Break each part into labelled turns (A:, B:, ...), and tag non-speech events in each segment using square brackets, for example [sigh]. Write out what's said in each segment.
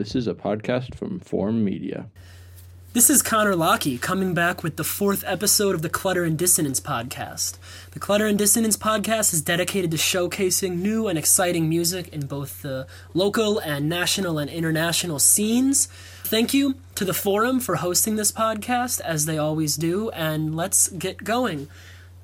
A: This is a podcast from Forum Media.
B: This is Connor Lockie coming back with the fourth episode of the Clutter and Dissonance podcast. The Clutter and Dissonance podcast is dedicated to showcasing new and exciting music in both the local and national and international scenes. Thank you to the Forum for hosting this podcast, as they always do, and let's get going.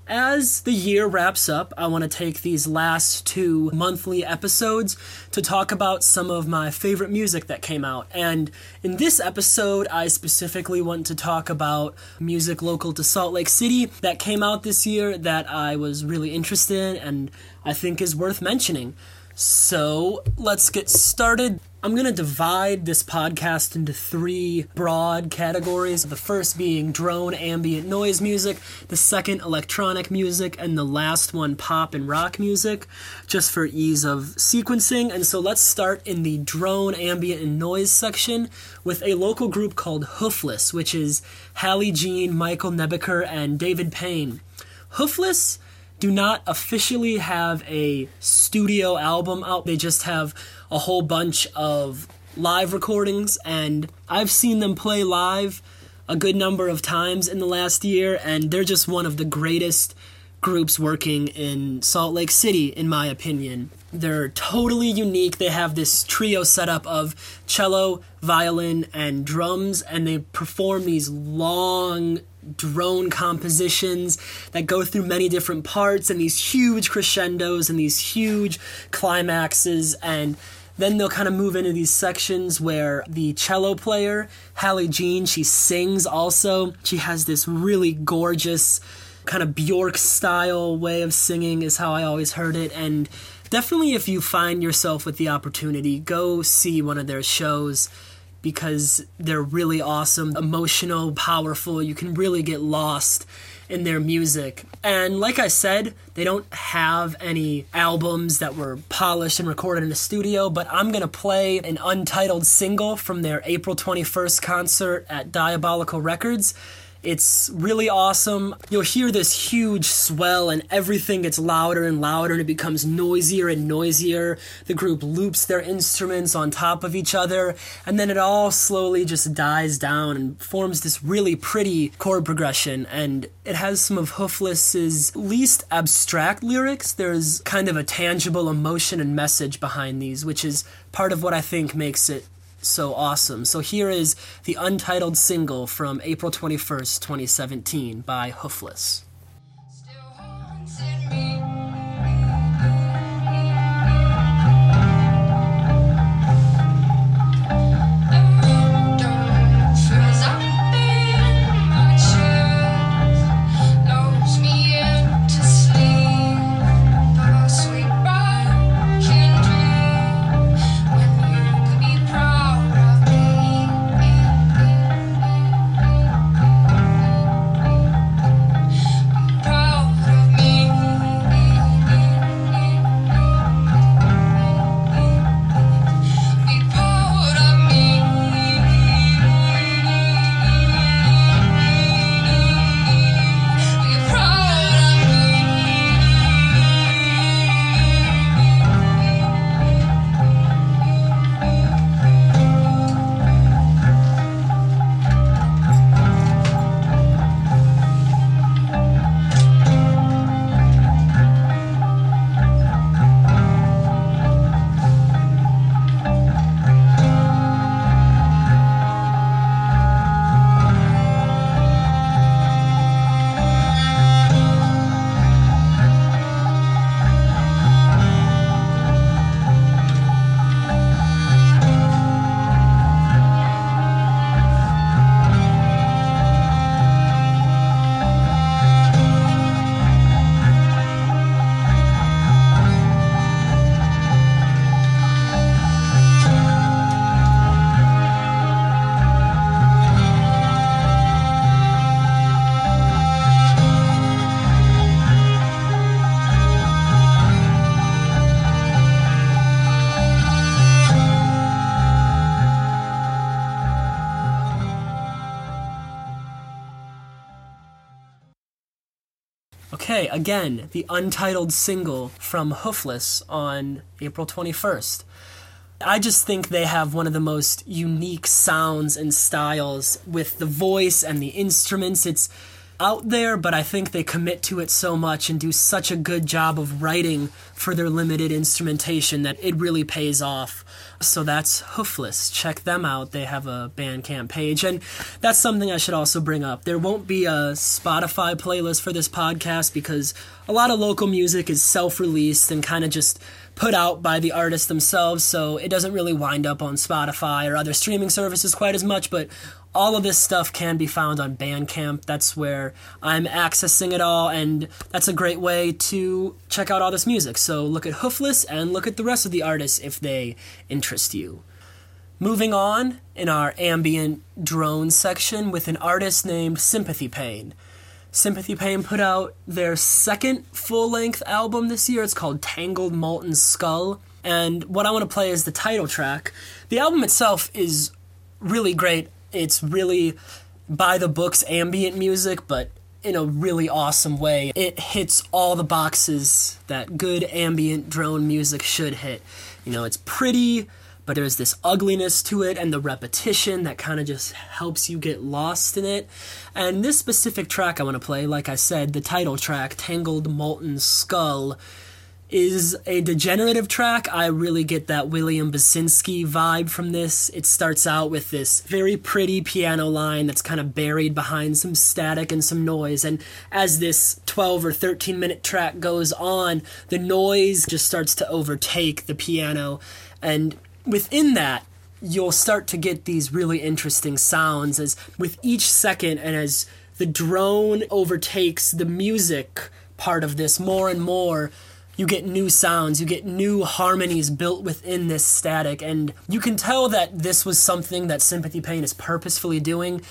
B: As the year wraps up, I want to take these last two monthly episodes to talk about some of my favorite music that came out. And in this episode, I specifically want to talk about music local to Salt Lake City that came out this year that I was really interested in and I think is worth mentioning. So let's get started. I'm going to divide this podcast into three broad categories. The first being drone ambient noise music, the second electronic music, and the last one pop and rock music, just for ease of sequencing. And so let's start in the drone ambient and noise section with a local group called Hoofless, which is Hallie Jean, Michael Nebeker, and David Payne. Hoofless do not officially have a studio album out. They just have a whole bunch of live recordings, and I've seen them play live a good number of times in the last year, and they're just one of the greatest groups working in Salt Lake City, in my opinion. They're totally unique. They have this trio setup of cello, violin, and drums, and they perform these long drone compositions that go through many different parts and these huge crescendos and these huge climaxes. And then they'll kind of move into these sections where the cello player, Hallie Jean, she sings also. She has this really gorgeous kind of Bjork style way of singing is how I always heard it. And definitely if you find yourself with the opportunity, go see one of their shows because they're really awesome, emotional, powerful. You can really get lost in their music. And like I said, they don't have any albums that were polished and recorded in a studio, but I'm going to play an untitled single from their April 21st concert at Diabolical Records. It's really awesome. You'll hear this huge swell, and everything gets louder and louder, and it becomes noisier and noisier. The group loops their instruments on top of each other, and then it all slowly just dies down and forms this really pretty chord progression. And it has some of Hoofless's least abstract lyrics. There's kind of a tangible emotion and message behind these, which is part of what I think makes it so awesome. So here is the untitled single from April 21st, 2017 by Hoofless. Again, the untitled single from Hoofless on April 21st. I just think they have one of the most unique sounds and styles with the voice and the instruments. It's out there, but I think they commit to it so much and do such a good job of writing for their limited instrumentation that it really pays off. So that's Hoofless. Check them out. They have a Bandcamp page. And that's something I should also bring up. There won't be a Spotify playlist for this podcast because a lot of local music is self released and kind of just put out by the artists themselves, so it doesn't really wind up on Spotify or other streaming services quite as much, but all of this stuff can be found on Bandcamp. That's where I'm accessing it all, and that's a great way to check out all this music. So look at Hoofless and look at the rest of the artists if they interest you. Moving on in our ambient drone section with an artist named Sympathy Pain. Sympathy Pain put out their second full length album this year. It's called Tangled Molten Skull. And what I want to play is the title track. The album itself is really great. It's really by the books ambient music, but in a really awesome way. It hits all the boxes that good ambient drone music should hit. You know, it's pretty, but there's this ugliness to it and the repetition that kind of just helps you get lost in it. And this specific track I want to play, like I said, the title track, Tangled Molten Skull, is a degenerative track. I really get that William Basinski vibe from this. It starts out with this very pretty piano line that's kind of buried behind some static and some noise. And as this 12 or 13 minute track goes on, the noise just starts to overtake the piano. And within that, you'll start to get these really interesting sounds as with each second and as the drone overtakes the music part of this more and more you get new sounds you get new harmonies built within this static. And you can tell that this was something that sympathy pain is purposefully doing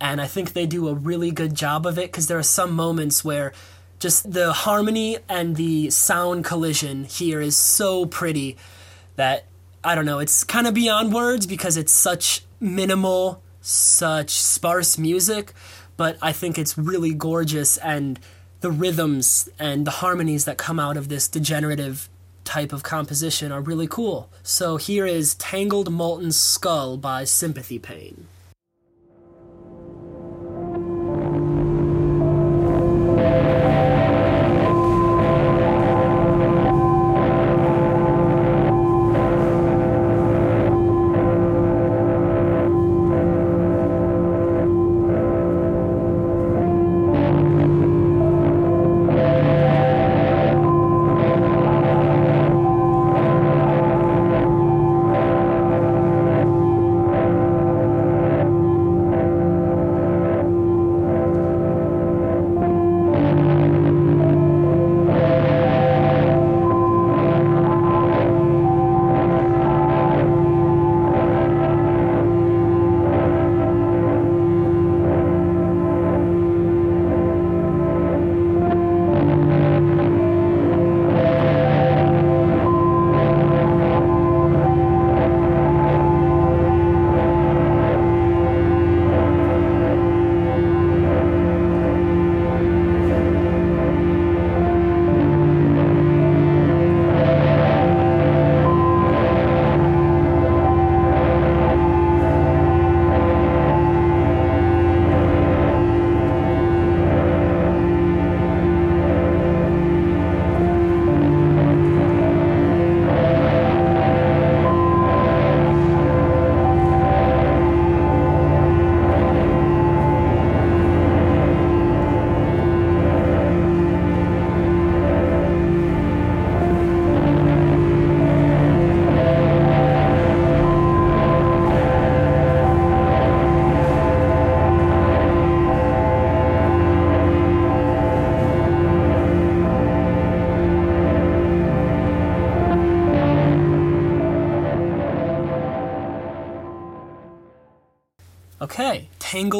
B: and i think they do a really good job of it because there are some moments where just the harmony and the sound collision here is so pretty that I don't know, it's kind of beyond words because it's such minimal, such sparse music, but I think it's really gorgeous and the rhythms and the harmonies that come out of this degenerative type of composition are really cool. So here is Tangled Molten Skull by Sympathy Pain.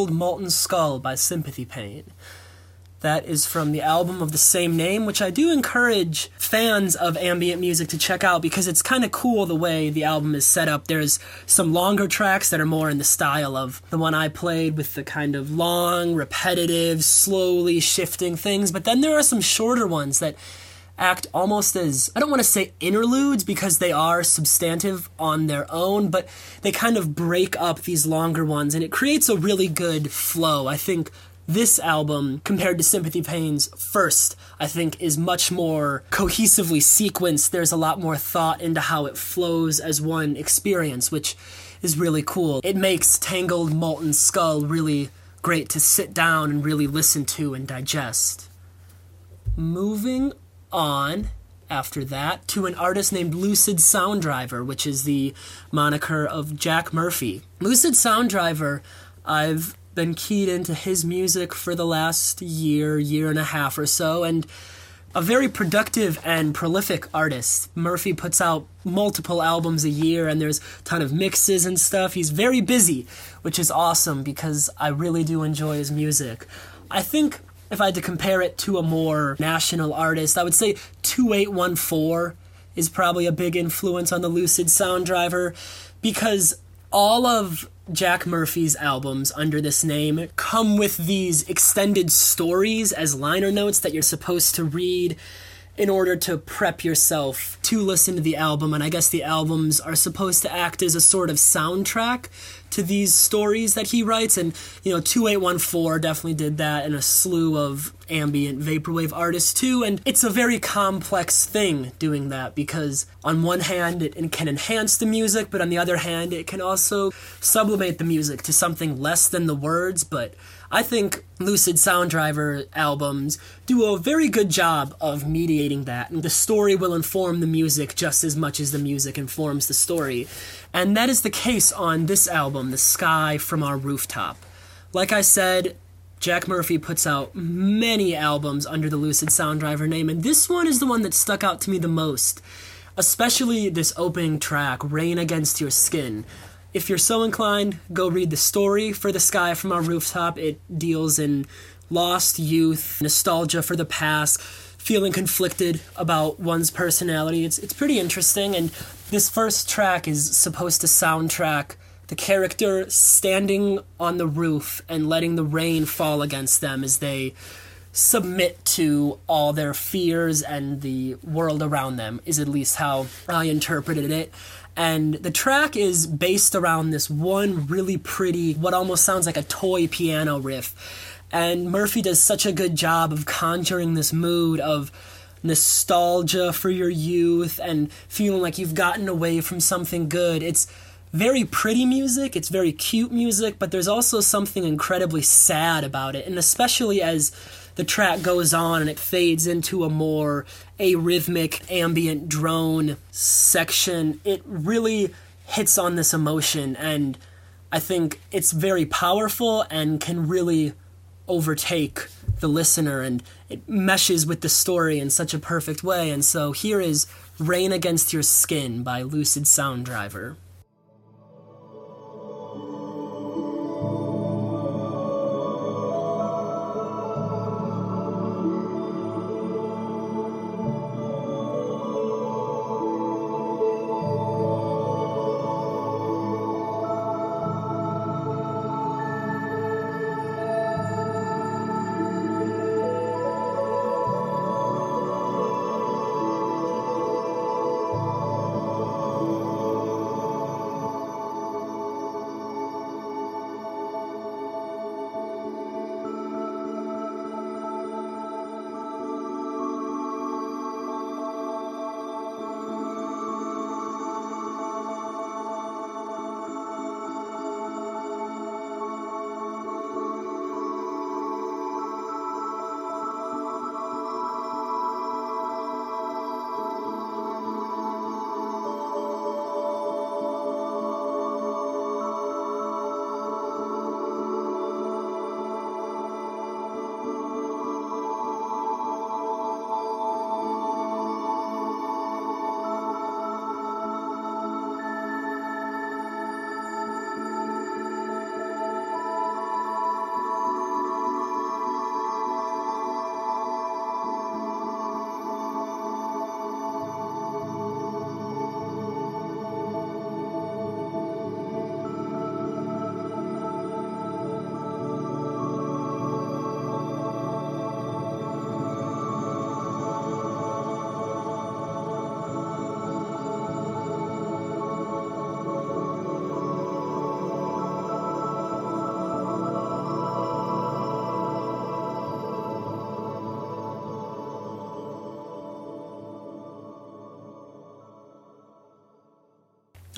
B: Molten Skull by Sympathy Pain. That is from the album of the same name, which I do encourage fans of ambient music to check out because it's kind of cool the way the album is set up. There's some longer tracks that are more in the style of the one I played with the kind of long, repetitive, slowly shifting things, but then there are some shorter ones that act almost as I don't want to say interludes because they are substantive on their own, but they kind of break up these longer ones and it creates a really good flow. I think this album, compared to Sympathy Pain's first, I think is much more cohesively sequenced. There's a lot more thought into how it flows as one experience, which is really cool. It makes Tangled Molten Skull really great to sit down and really listen to and digest. Moving on after that to an artist named Lucid Sound Driver, which is the moniker of Jack Murphy. Lucid Sound Driver, I've been keyed into his music for the last year, year and a half or so, and a very productive and prolific artist. Murphy puts out multiple albums a year and there's a ton of mixes and stuff. He's very busy, which is awesome because I really do enjoy his music. I think if I had to compare it to a more national artist, I would say 2814 is probably a big influence on the Lucid Sound Driver because all of Jack Murphy's albums under this name come with these extended stories as liner notes that you're supposed to read in order to prep yourself to listen to the album. And I guess the albums are supposed to act as a sort of soundtrack to these stories that he writes. And, you know, 2814 definitely did that, and a slew of ambient vaporwave artists too. And it's a very complex thing doing that because, on one hand, it, can enhance the music, but on the other hand, it can also sublimate the music to something less than the words. But I think Lucid Sound Driver albums do a very good job of mediating that, and the story will inform the music just as much as the music informs the story. And that is the case on this album, The Sky from Our Rooftop. Like I said, Jack Murphy puts out many albums under the Lucid Sound Driver name, and this one is the one that stuck out to me the most. Especially this opening track, Rain Against Your Skin. If you're so inclined, go read the story for The Sky from Our Rooftop. It deals in lost youth, nostalgia for the past, feeling conflicted about one's personality. It's, it's pretty interesting, and this first track is supposed to soundtrack the character standing on the roof and letting the rain fall against them as they submit to all their fears and the world around them, is at least how I interpreted it. And the track is based around this one really pretty, what almost sounds like a toy piano riff. And Murphy does such a good job of conjuring this mood of nostalgia for your youth and feeling like you've gotten away from something good. It's very pretty music, it's very cute music, but there's also something incredibly sad about it. And especially as the track goes on and it fades into a more arrhythmic ambient drone section, it really hits on this emotion and I think it's very powerful and can really overtake the listener and it meshes with the story in such a perfect way. And so here is Rain Against Your Skin by Lucid Sound Driver.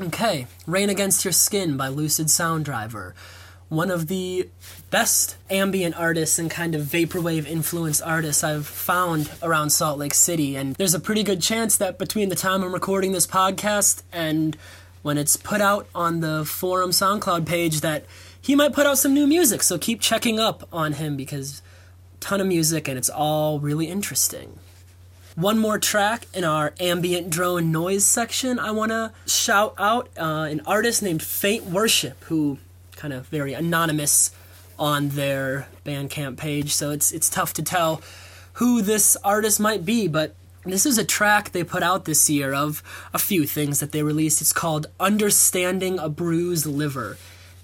B: Okay, Rain Against Your Skin by Lucid Sound Driver. One of the best ambient artists and kind of vaporwave influenced artists I've found around Salt Lake City. And there's a pretty good chance that between the time I'm recording this podcast and when it's put out on the forum SoundCloud page that he might put out some new music. So keep checking up on him because ton of music and it's all really interesting. One more track in our ambient drone noise section, I want to shout out uh, an artist named Faint Worship, who kind of very anonymous on their Bandcamp page, so it's it's tough to tell who this artist might be, but this is a track they put out this year of a few things that they released. It's called Understanding a Bruised Liver.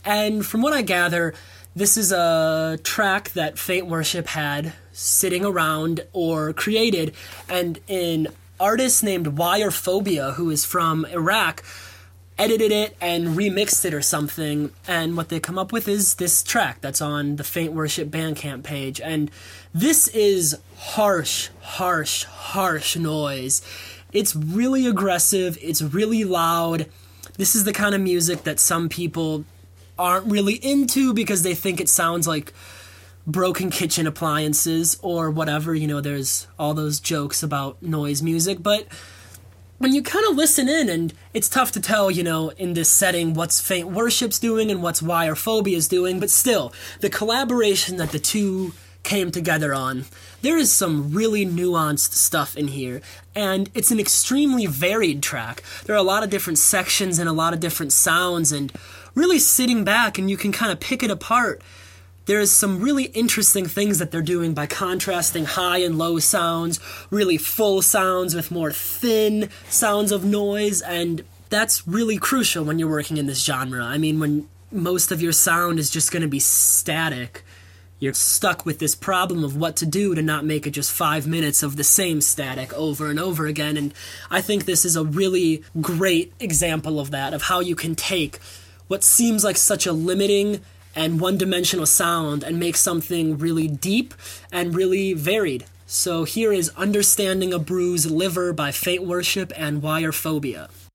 B: And from what I gather, this is a track that Faint Worship had sitting around or created, and an artist named Wirephobia, who is from Iraq, edited it and remixed it or something. And what they come up with is this track that's on the Faint Worship Bandcamp page. And this is harsh, harsh, harsh noise. It's really aggressive, it's really loud. This is the kind of music that some people aren't really into because they think it sounds like broken kitchen appliances or whatever. You know, there's all those jokes about noise music, but when you kind of listen in, and it's tough to tell, you know, in this setting what's Faint Worship's doing and what's Wirephobia's doing, but still, the collaboration that the two came together on, there is some really nuanced stuff in here, and it's an extremely varied track. There are a lot of different sections and a lot of different sounds, and really sitting back and you can kind of pick it apart there's some really interesting things that they're doing by contrasting high and low sounds, really full sounds with more thin sounds of noise, and that's really crucial when you're working in this genre. I mean, when most of your sound is just going to be static, you're stuck with this problem of what to do to not make it just five minutes of the same static over and over again. And I think this is a really great example of that, of how you can take what seems like such a limiting and one dimensional sound and make something really deep and really varied. So here is Understanding a Bruised Liver by Faint Worship and Wirephobia. Okay,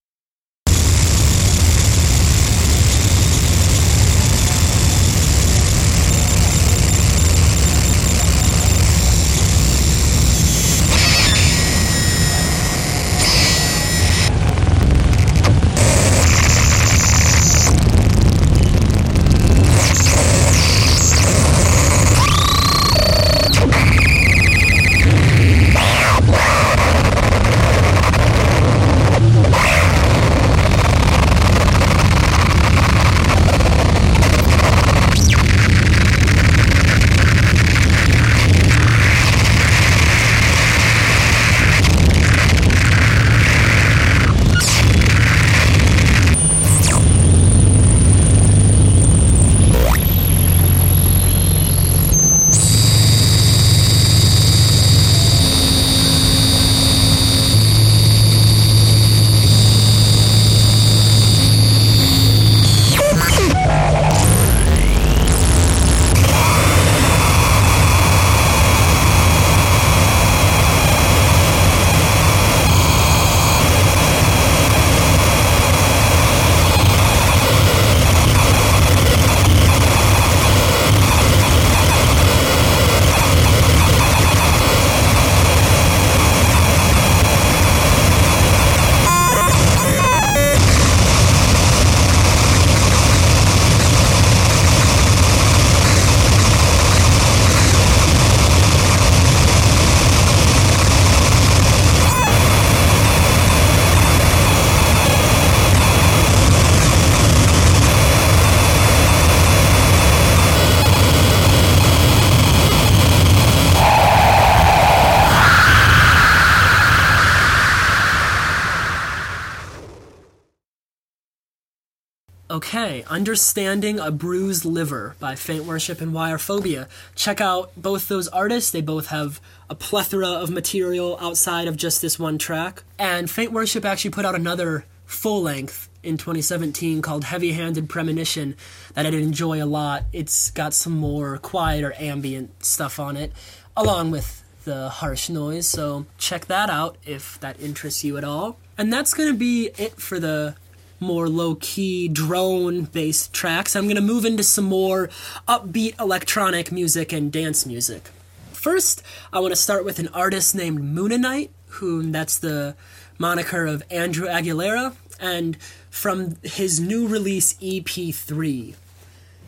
B: Understanding a Bruised Liver by Faint Worship and Wirephobia. Check out both those artists. They both have a plethora of material outside of just this one track. And Faint Worship actually put out another full length in 2017 called Heavy Handed Premonition that I did enjoy a lot. It's got some more quieter ambient stuff on it, along with the harsh noise. So check that out if that interests you at all. And that's going to be it for the more low key drone based tracks. I'm going to move into some more upbeat electronic music and dance music. First, I want to start with an artist named Moonanite, who that's the moniker of Andrew Aguilera, and from his new release EP3.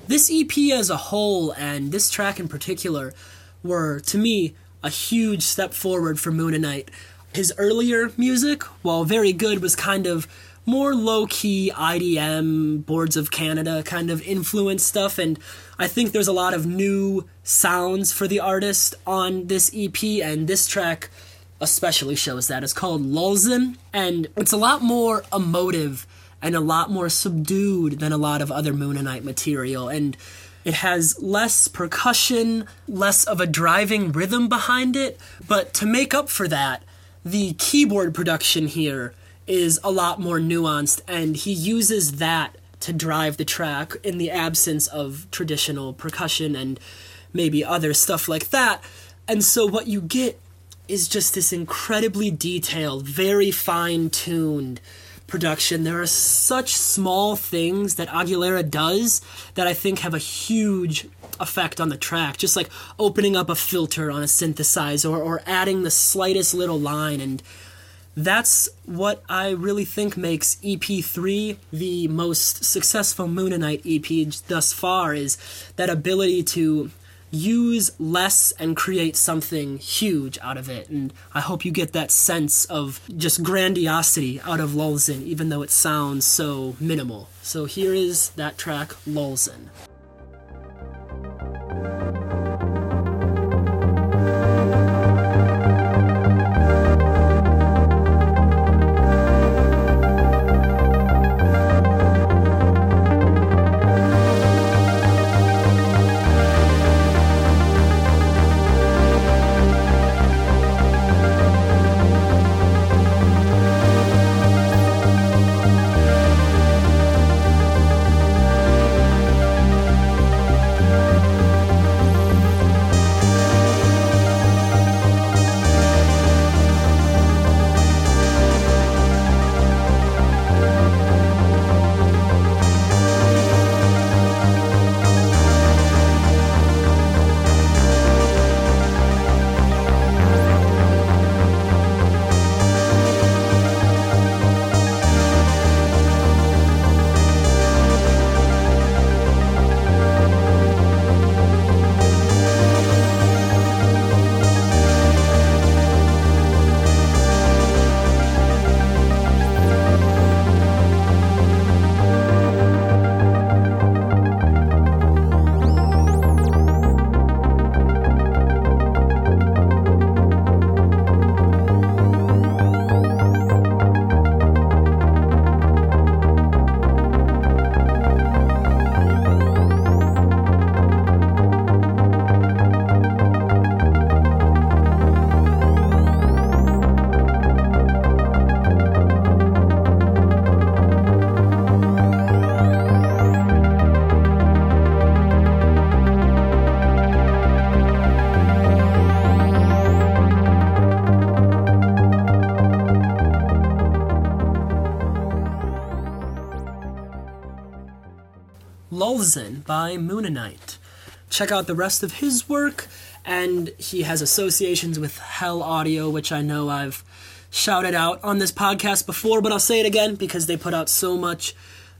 B: This EP as a whole, and this track in particular, were, to me, a huge step forward for Moonanite. His earlier music, while very good, was kind of more low key IDM, Boards of Canada kind of influence stuff, and I think there's a lot of new sounds for the artist on this EP, and this track especially shows that. It's called Lulzen, and it's a lot more emotive and a lot more subdued than a lot of other Moonanite material, and it has less percussion, less of a driving rhythm behind it, but to make up for that, the keyboard production here is a lot more nuanced, and he uses that to drive the track in the absence of traditional percussion and maybe other stuff like that. And so what you get is just this incredibly detailed, very fine tuned production. There are such small things that Aguilera does that I think have a huge effect on the track. Just like opening up a filter on a synthesizer or, or adding the slightest little line. And that's what I really think makes EP3 the most successful Moonanite EP thus far is that ability to use less and create something huge out of it. And I hope you get that sense of just grandiosity out of Lulzen, even though it sounds so minimal. So here is that track, Lulzen. By Moonanite. Check out the rest of his work, and he has associations with Hell Audio, which I know I've shouted out on this podcast before, but I'll say it again because they put out so much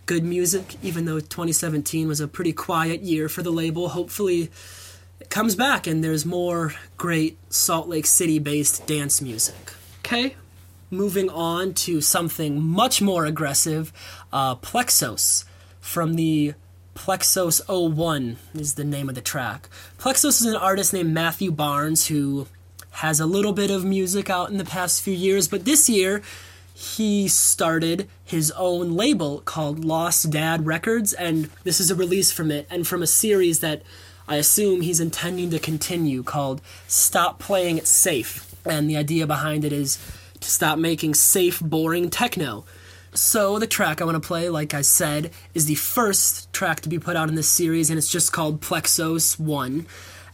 B: good music, even though 2017 was a pretty quiet year for the label. Hopefully, it comes back and there's more great Salt Lake City based dance music. Okay, moving on to something much more aggressive uh, Plexos from the Plexos 01 is the name of the track. Plexos is an artist named Matthew Barnes who has a little bit of music out in the past few years, but this year he started his own label called Lost Dad Records, and this is a release from it and from a series that I assume he's intending to continue called Stop Playing It Safe. And the idea behind it is to stop making safe, boring techno. So, the track I want to play, like I said, is the first track to be put out in this series, and it's just called Plexos 1.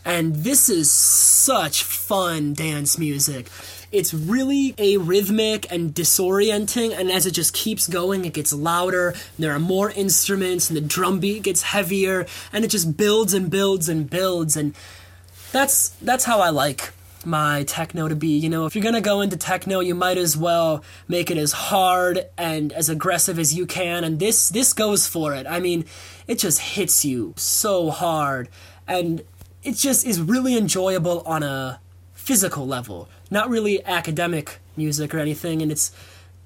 B: And this is such fun dance music. It's really arrhythmic and disorienting, and as it just keeps going, it gets louder, and there are more instruments, and the drum beat gets heavier, and it just builds and builds and builds, and that's that's how I like my techno to be. You know, if you're gonna go into techno, you might as well make it as hard and as aggressive as you can, and this this goes for it. I mean, it just hits you so hard, and it just is really enjoyable on a physical level not really academic music or anything, and it's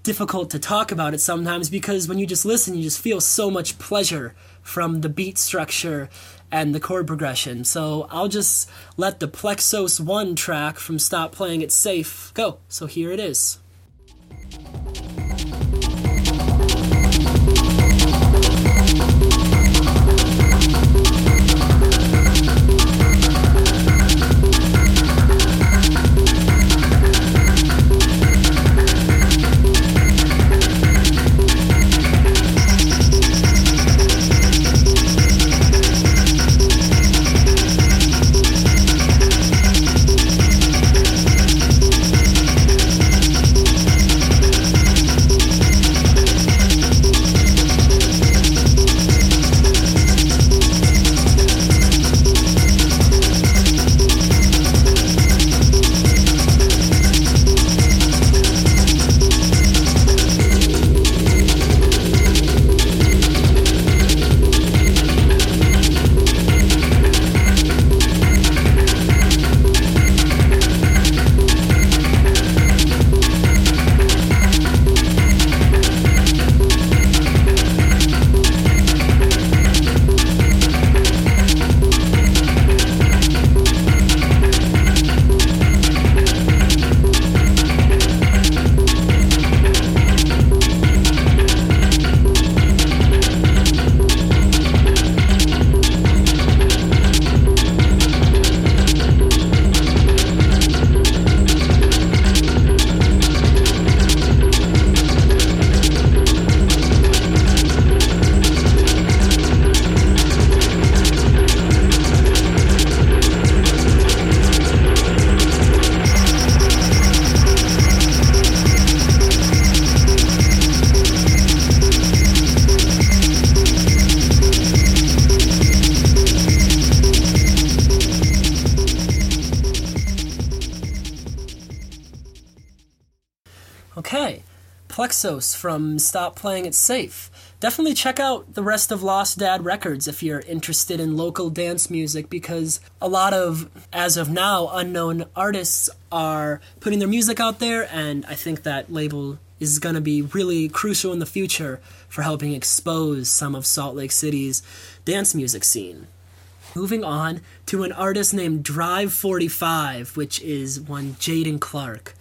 B: difficult to talk about it sometimes because when you just listen, you just feel so much pleasure from the beat structure and the chord progression. So I'll just let the Plexos 1 track from Stop Playing It Safe go. So here it is. From Stop Playing It Safe. Definitely check out the rest of Lost Dad Records if you're interested in local dance music because a lot of, as of now, unknown artists are putting their music out there, and I think that label is going to be really crucial in the future for helping expose some of Salt Lake City's dance music scene. Moving on to an artist named Drive 45, which is one Jaden Clark.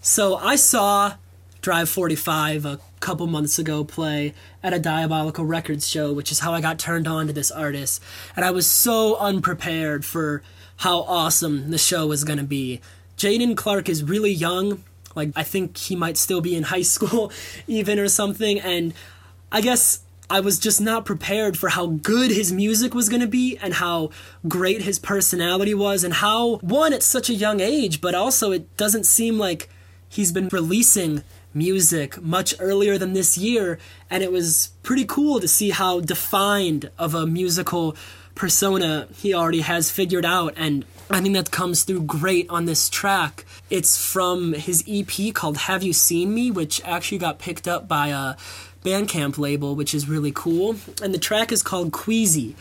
B: So I saw Drive 45 a couple months ago play at a Diabolical Records show, which is how I got turned on to this artist. And I was so unprepared for how awesome the show was going to be. Jaden Clark is really young. Like, I think he might still be in high [laughs] school, even or something. And I guess I was just not prepared for how good his music was going to be and how great his personality was, and how, one, at such a young age, but also it doesn't seem like he's been releasing music much earlier than this year, and it was pretty cool to see how defined of a musical persona he already has figured out and I think that comes through great on this track. It's from his EP called Have You Seen Me, which actually got picked up by a Bandcamp label, which is really cool. And the track is called Queasy.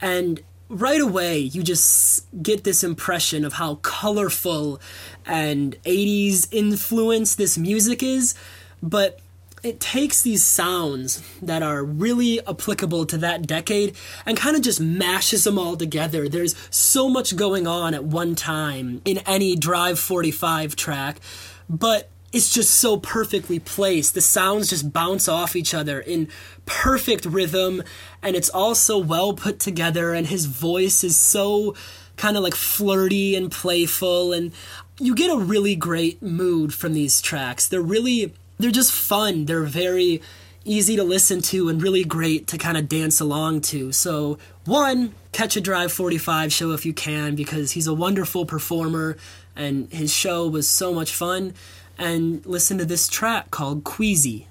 B: And right away you just get this impression of how colorful and 80s influence this music is but it takes these sounds that are really applicable to that decade and kind of just mashes them all together. There's so much going on at one time in any Drive 45 track, but it's just so perfectly placed. The sounds just bounce off each other in perfect rhythm, and it's all so well put together, and his voice is so kind of like flirty and playful, and you get a really great mood from these tracks. They're really, they're just fun. They're very easy to listen to and really great to kind of dance along to. So, one, catch a Drive 45 show if you can because he's a wonderful performer and his show was so much fun. And listen to this track called Queasy.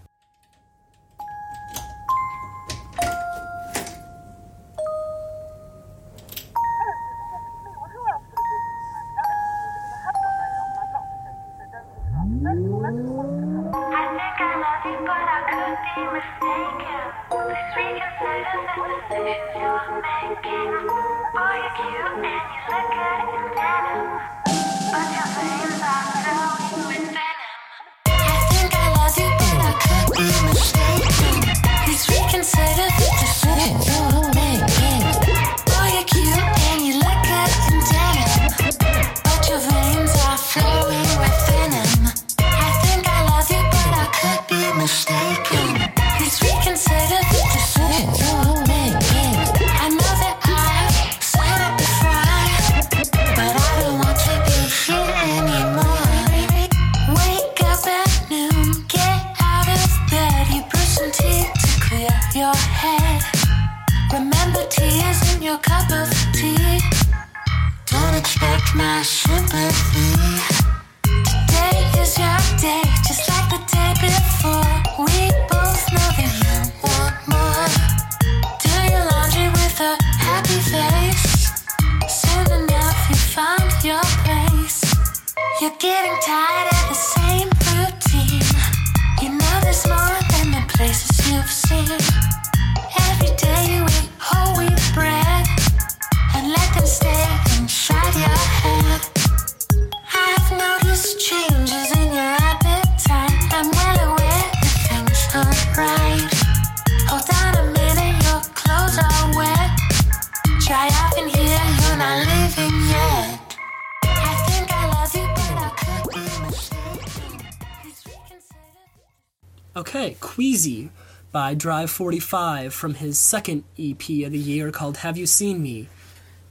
B: Okay, Queasy by Drive 45 from his second EP of the year called Have You Seen Me?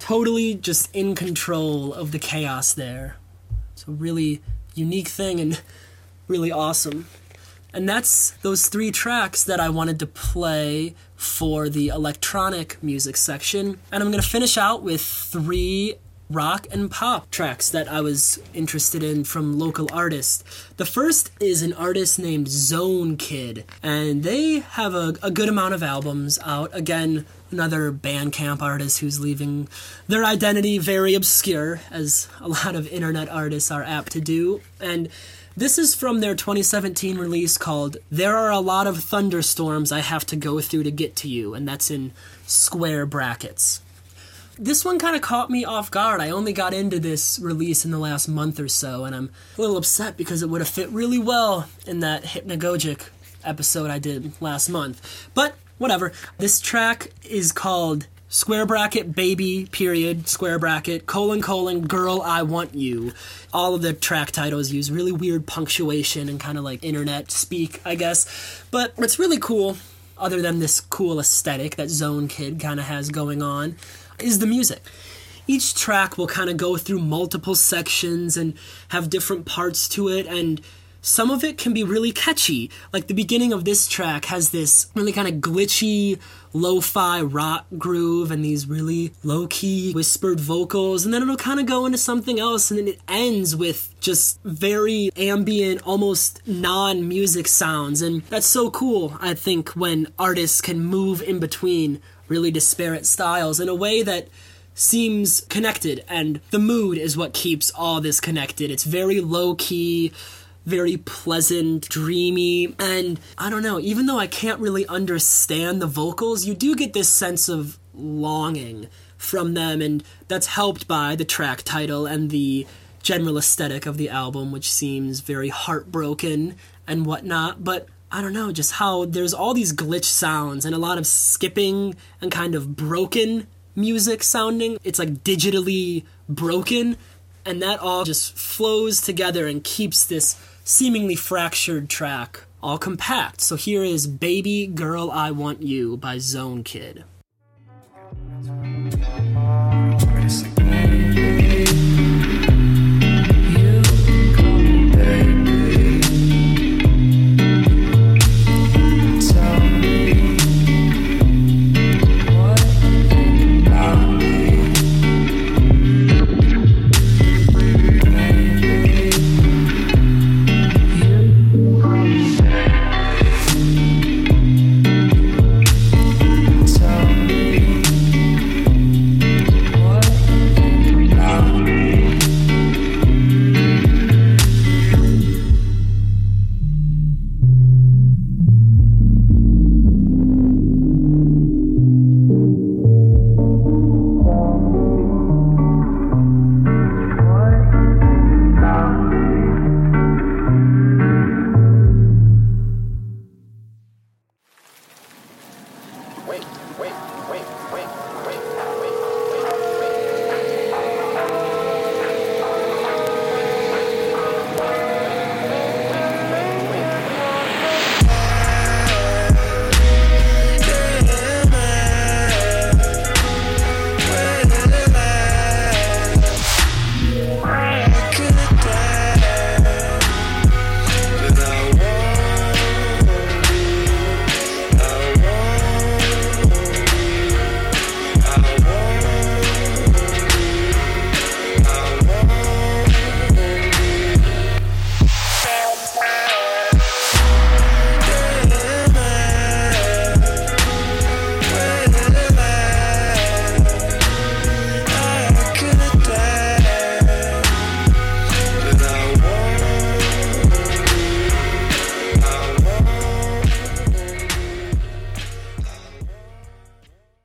B: Totally just in control of the chaos there. It's a really unique thing and really awesome. And that's those three tracks that I wanted to play for the electronic music section. And I'm going to finish out with three rock and pop tracks that I was interested in from local artists. The first is an artist named Zone Kid, and they have a, a good amount of albums out. Again, another Bandcamp artist who's leaving their identity very obscure, as a lot of internet artists are apt to do. And this is from their 2017 release called There Are a Lot of Thunderstorms I Have to Go Through to Get to You, and that's in square brackets this one kind of caught me off guard. I only got into this release in the last month or so, and I'm a little upset because it would have fit really well in that Hypnagogic episode I did last month. But whatever. This track is called square bracket baby period square bracket colon colon girl i want you all of the track titles use really weird punctuation and kind of like internet speak i guess but what's really cool other than this cool aesthetic that zone kid kind of has going on is the music. Each track will kind of go through multiple sections and have different parts to it, and some of it can be really catchy. Like the beginning of this track has this really kind of glitchy lo-fi rock groove and these really low-key whispered vocals and then it'll kind of go into something else and then it ends with just very ambient almost non-music sounds and that's so cool i think when artists can move in between really disparate styles in a way that seems connected, and the mood is what keeps all this connected. It's very low key, very pleasant, dreamy, and I don't know, even though I can't really understand the vocals, you do get this sense of longing from them, and that's helped by the track title and the general aesthetic of the album, which seems very heartbroken and whatnot, but I don't know, just how there's all these glitch sounds and a lot of skipping and kind of broken music sounding. It's like digitally broken, and that all just flows together and keeps this seemingly fractured track all compact. So here is Baby Girl I Want You by Zone Kid.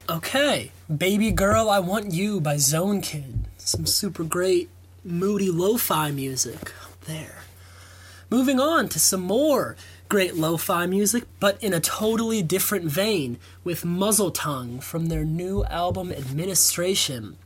B: Okay, Baby Girl I Want You by Zone Kid. Some super great, moody lo fi music there. Moving on to some more great lo fi music, but in a totally different vein, with Muzzle Tung from their new album Administration.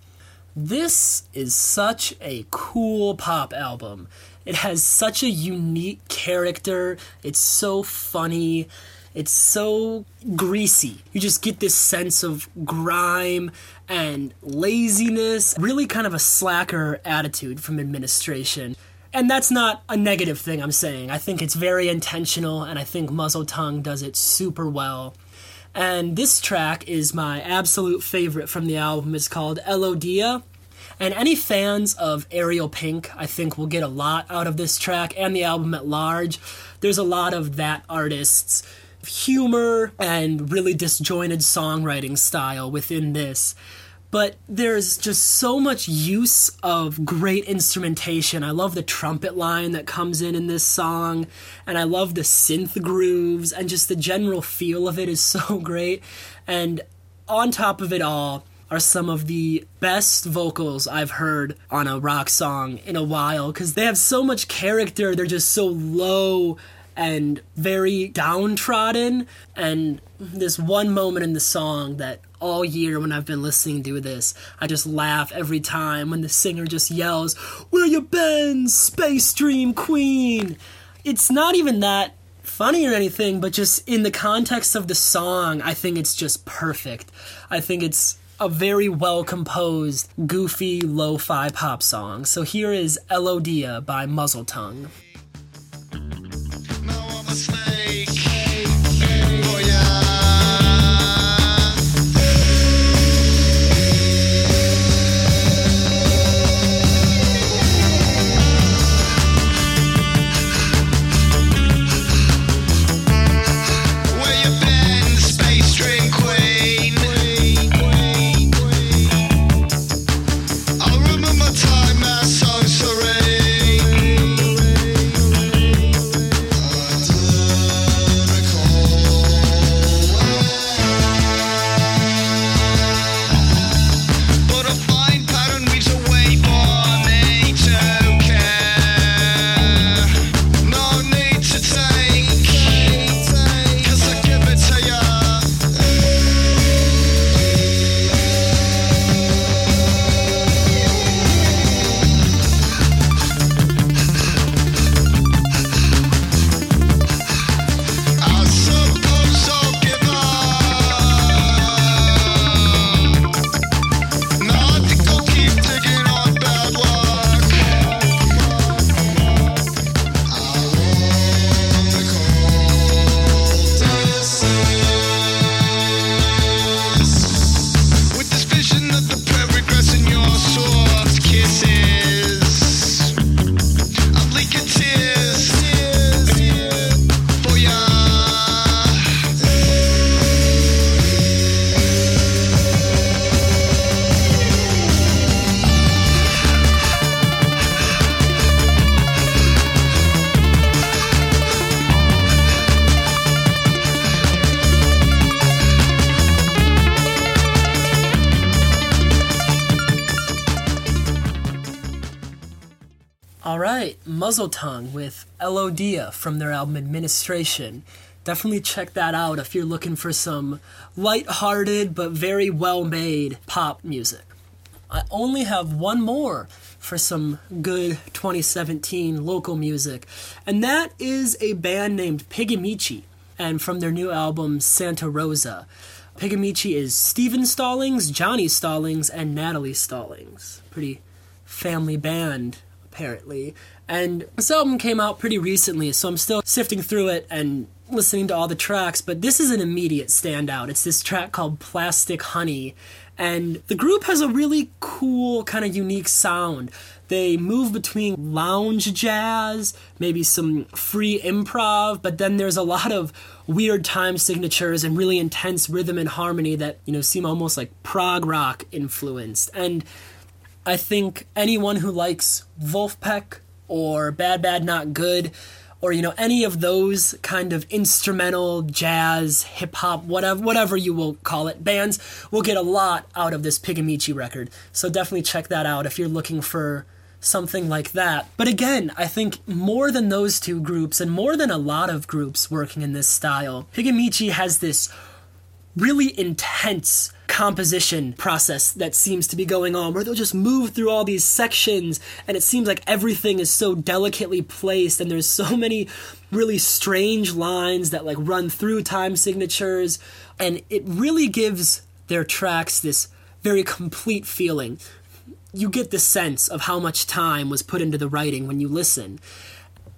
B: This is such a cool pop album. It has such a unique character, it's so funny. It's so greasy. You just get this sense of grime and laziness, really kind of a slacker attitude from administration. And that's not a negative thing I'm saying. I think it's very intentional, and I think Muzzle Tung does it super well. And this track is my absolute favorite from the album. It's called Elodia. And any fans of Ariel Pink, I think, will get a lot out of this track and the album at large. There's a lot of that artist's humor and really disjointed songwriting style within this. But there's just so much use of great instrumentation. I love the trumpet line that comes in in this song, and I love the synth grooves, and just the general feel of it is [laughs] so great. And on top of it all, are some of the best vocals I've heard on a rock song in a while because they have so much character. They're just so low and very downtrodden. And this one moment in the song that all year when I've been listening to this, I just laugh every time when the singer just yells, Where you been, Space Dream Queen? It's not even that funny or anything, but just in the context of the song, I think it's just perfect. I think it's a very well composed, goofy, lo fi pop song. So here is Elodia by Muzzle Muzzle Tung with Elodia from their album Administration. Definitely check that out if you're looking for some light-hearted but very well-made pop music. I only have one more for some good 2017 local music, and that is a band named Pigamichi, and from their new album Santa Rosa. Pigamichi is Steven Stallings, Johnny Stallings, and Natalie Stallings. Pretty family band, apparently. And this album came out pretty recently, so I'm still sifting through it and listening to all the tracks, but this is an immediate standout. It's this track called Plastic Honey, and the group has a really cool, kind of unique sound. They move between lounge jazz, maybe some free improv, but then there's a lot of weird time signatures and really intense rhythm and harmony that, you know, seem almost like prog rock influenced. And I think anyone who likes Vulfpeck or Bad Bad Not Good or you know any of those kind of instrumental jazz hip hop whatever whatever you will call it bands will get a lot out of this Pigamichi record. So definitely check that out if you're looking for something like that. But again I think more than those two groups and more than a lot of groups working in this style Pigamichi has this really intense composition process that seems to be going on where they'll just move through all these sections and it seems like everything is so delicately placed and there's so many really strange lines that like run through time signatures and it really gives their tracks this very complete feeling. You get the sense of how much time was put into the writing when you listen.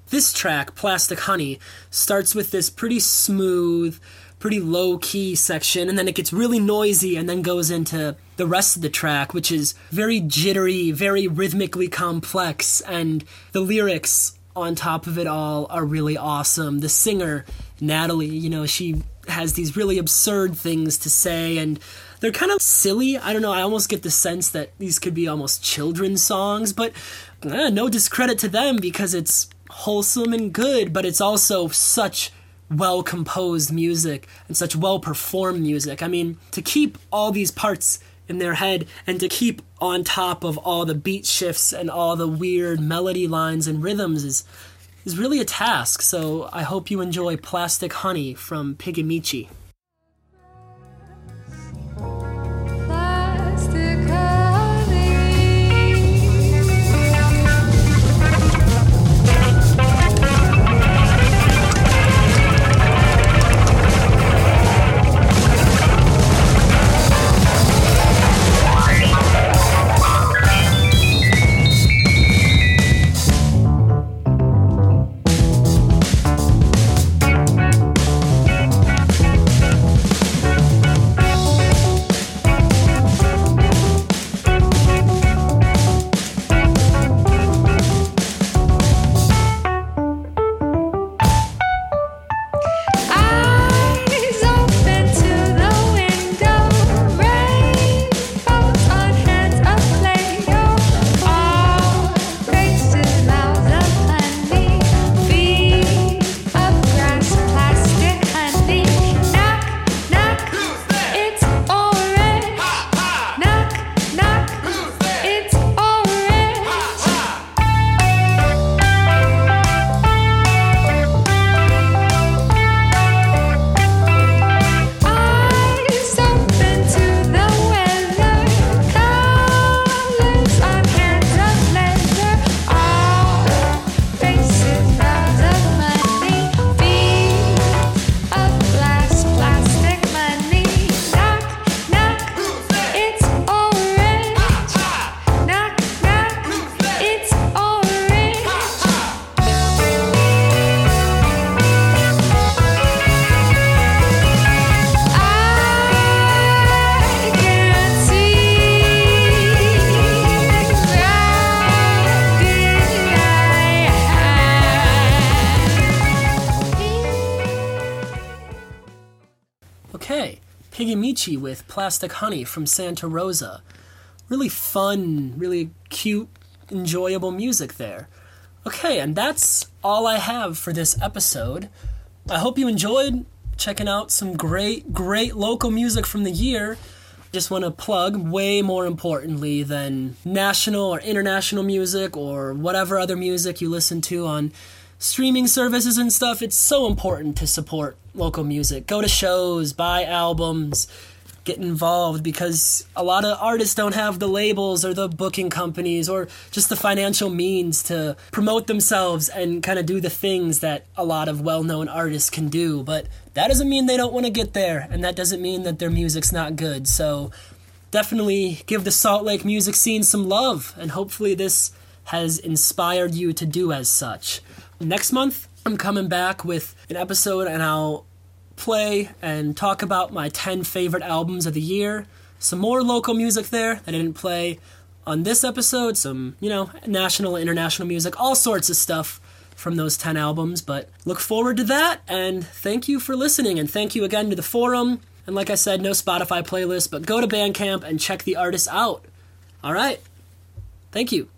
B: This track plastic honey starts with this pretty smooth pretty low key section, and then it gets really noisy and then goes into the rest of the track, which is very jittery, very rhythmically complex, and the lyrics on top of it all are really awesome. The singer, Natalie, you know, she has these really absurd things to say, and they're kind of silly. I don't know, I almost get the sense that these could be almost children's songs, but eh, no discredit to them because it's wholesome and good, but it's also such well composed music and such well performed music. I mean, to keep all these parts in their head and to keep on top of all the beat shifts and all the weird melody lines and rhythms is is really a task. So I hope you enjoy Plastic Honey from Pigamichi. Pigamichi with Plastic Honey from Santa Rosa. Really fun, really cute, enjoyable music there. Okay, and that's all I have for this episode. I hope you enjoyed checking out some great, great local music from the year. Just want to plug, way more importantly than national or international music or whatever other music you listen to on streaming services and stuff, it's so important to support local music. Go to shows, buy albums, get involved because a lot of artists don't have the labels or the booking companies or just the financial means to promote themselves and kind of do the things that a lot of well known artists can do. But that doesn't mean they don't want to get there, and that doesn't mean that their music's not good. So definitely give the Salt Lake music scene some love, and hopefully this has inspired you to do as such. Next month, I'm coming back with an episode and I'll play and talk about my 10 favorite albums of the year. Some more local music there that I didn't play on this episode, some, you know, national, international music, all sorts of stuff from those 10 albums. But look forward to that, and thank you for listening, and thank you again to the forum. And like I said, no Spotify playlist, but go to Bandcamp and check the artists out. All right. Thank you.